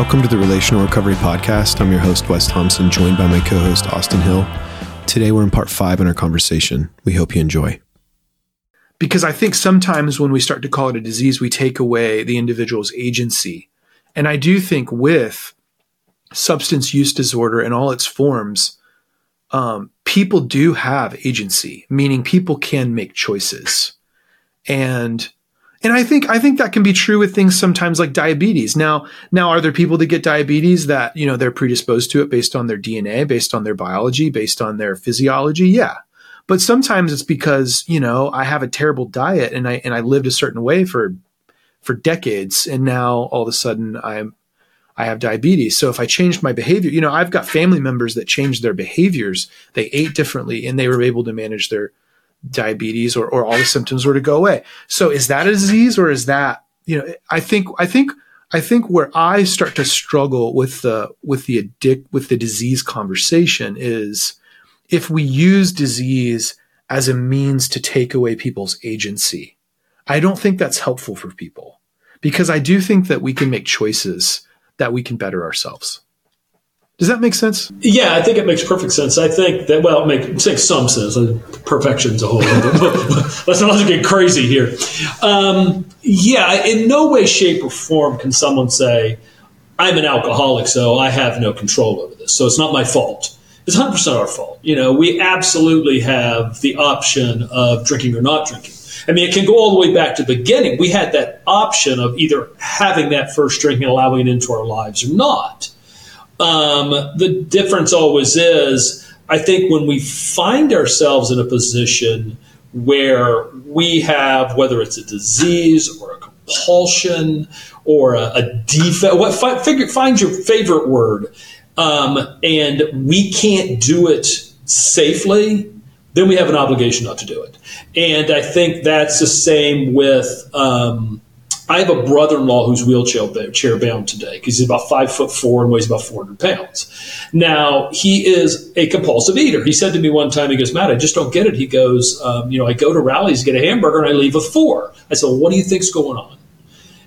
Welcome to the Relational Recovery Podcast. I'm your host, Wes Thompson, joined by my co host, Austin Hill. Today, we're in part five in our conversation. We hope you enjoy. Because I think sometimes when we start to call it a disease, we take away the individual's agency. And I do think with substance use disorder and all its forms, um, people do have agency, meaning people can make choices. And and I think I think that can be true with things sometimes like diabetes. Now, now are there people that get diabetes that, you know, they're predisposed to it based on their DNA, based on their biology, based on their physiology? Yeah. But sometimes it's because, you know, I have a terrible diet and I and I lived a certain way for for decades and now all of a sudden I'm I have diabetes. So if I changed my behavior, you know, I've got family members that changed their behaviors. They ate differently and they were able to manage their diabetes or, or all the symptoms were to go away. So is that a disease or is that, you know, I think, I think, I think where I start to struggle with the, with the addict, with the disease conversation is if we use disease as a means to take away people's agency. I don't think that's helpful for people because I do think that we can make choices that we can better ourselves. Does that make sense? Yeah, I think it makes perfect sense. I think that, well, it makes, makes some sense. Perfection's a whole Other, Let's not get crazy here. Um, yeah, in no way, shape, or form can someone say, I'm an alcoholic, so I have no control over this. So it's not my fault. It's 100% our fault. You know, we absolutely have the option of drinking or not drinking. I mean, it can go all the way back to the beginning. We had that option of either having that first drink and allowing it into our lives or not. Um, the difference always is, I think, when we find ourselves in a position where we have, whether it's a disease or a compulsion or a, a defect, what fi- figure, find your favorite word, um, and we can't do it safely, then we have an obligation not to do it. And I think that's the same with. Um, I have a brother-in-law who's wheelchair bound today because he's about five foot four and weighs about 400 pounds. Now he is a compulsive eater. He said to me one time, he goes, Matt, I just don't get it. He goes, um, you know, I go to Rally's, get a hamburger and I leave with four. I said, well, what do you think's going on?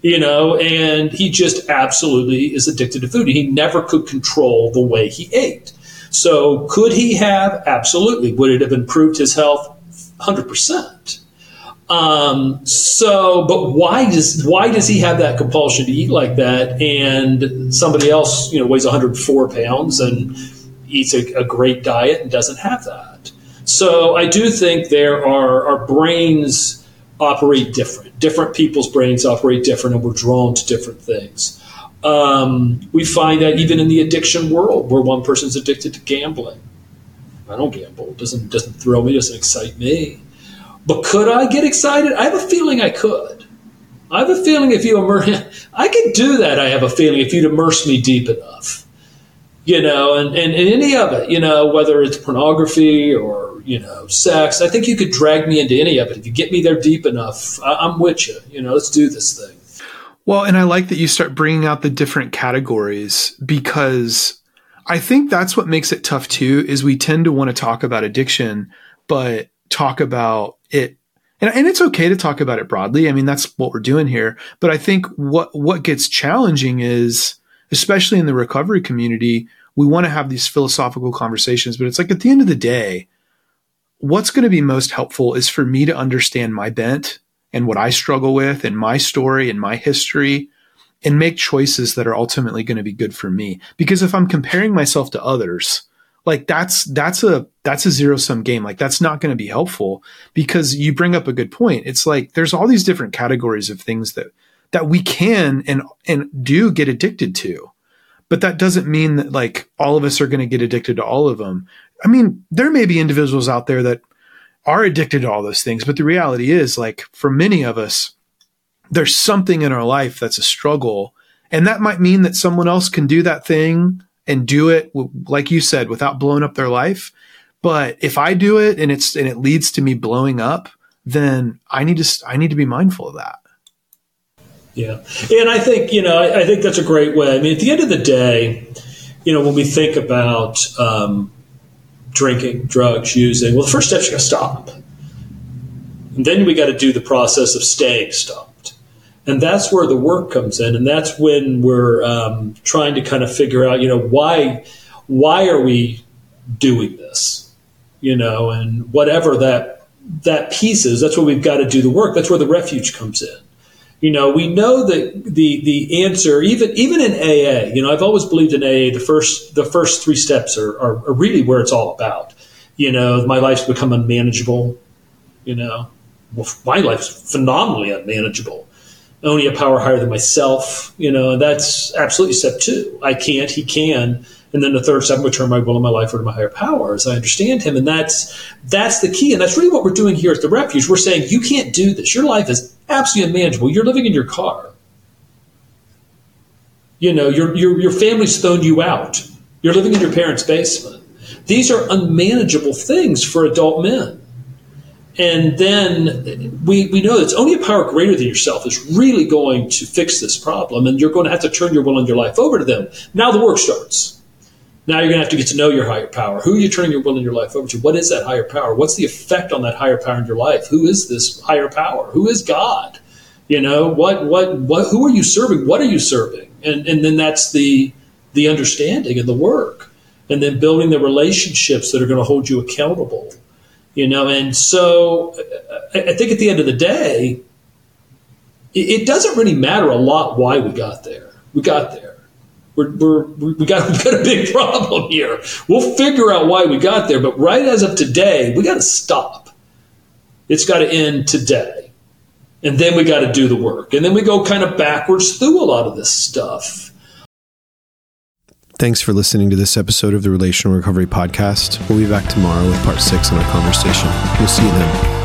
You know, and he just absolutely is addicted to food. He never could control the way he ate. So could he have? Absolutely. Would it have improved his health? 100%. Um, so, but why does why does he have that compulsion to eat like that? And somebody else, you know, weighs 104 pounds and eats a, a great diet and doesn't have that. So, I do think there are our brains operate different. Different people's brains operate different, and we're drawn to different things. Um, we find that even in the addiction world, where one person's addicted to gambling. I don't gamble; it doesn't doesn't thrill me, doesn't excite me. But could I get excited? I have a feeling I could. I have a feeling if you immerse, I could do that. I have a feeling if you'd immerse me deep enough, you know, and, and, and any of it, you know, whether it's pornography or, you know, sex, I think you could drag me into any of it. If you get me there deep enough, I, I'm with you, you know, let's do this thing. Well, and I like that you start bringing out the different categories because I think that's what makes it tough too, is we tend to want to talk about addiction, but talk about it and, and it's okay to talk about it broadly. I mean, that's what we're doing here. But I think what what gets challenging is, especially in the recovery community, we want to have these philosophical conversations. But it's like at the end of the day, what's going to be most helpful is for me to understand my bent and what I struggle with and my story and my history and make choices that are ultimately going to be good for me. Because if I'm comparing myself to others, like that's that's a that's a zero sum game. Like that's not going to be helpful because you bring up a good point. It's like there's all these different categories of things that that we can and and do get addicted to. But that doesn't mean that like all of us are going to get addicted to all of them. I mean there may be individuals out there that are addicted to all those things but the reality is like for many of us there's something in our life that's a struggle. And that might mean that someone else can do that thing and do it like you said without blowing up their life. But if i do it and it's and it leads to me blowing up then i need to i need to be mindful of that. Yeah. And i think you know i, I think that's a great way. I mean at the end of the day you know when we think about um, drinking drugs using well the first step is got to stop. And then we got to do the process of staying stopped And that's where the work comes in, and that's when we're um, trying to kind of figure out, you know, why why are we doing this, you know, and whatever that that piece is, that's where we've got to do the work. That's where the refuge comes in. You know, we know that the the answer, even even in AA, you know, I've always believed in AA. The first the first three steps are, are, are really where it's all about. You know, my life's become unmanageable. You know, my life's phenomenally unmanageable. Only a power higher than myself. You know, that's absolutely step two. I can't. He can. And then the third step, I'm turn my will and my life over to my higher power as I understand him. And that's that's the key. And that's really what we're doing here at the refuge. We're saying you can't do this. Your life is absolutely unmanageable. You're living in your car. You know, your your your family's thrown you out. You're living in your parents' basement. These are unmanageable things for adult men. And then we, we know it's only a power greater than yourself is really going to fix this problem, and you're going to have to turn your will and your life over to them. Now the work starts. Now you're going to have to get to know your higher power. Who are you turning your will and your life over to? What is that higher power? What's the effect on that higher power in your life? Who is this higher power? Who is God? You know, what, what, what, who are you serving? What are you serving? And, and then that's the, the understanding and the work. And then building the relationships that are going to hold you accountable. You know, and so uh, I think at the end of the day, it doesn't really matter a lot why we got there. We got there we're, we're, we got, we got a big problem here. We'll figure out why we got there, but right as of today, we got to stop. It's got to end today. And then we got to do the work. And then we go kind of backwards through a lot of this stuff. Thanks for listening to this episode of the Relational Recovery Podcast. We'll be back tomorrow with part six in our conversation. We'll see you then.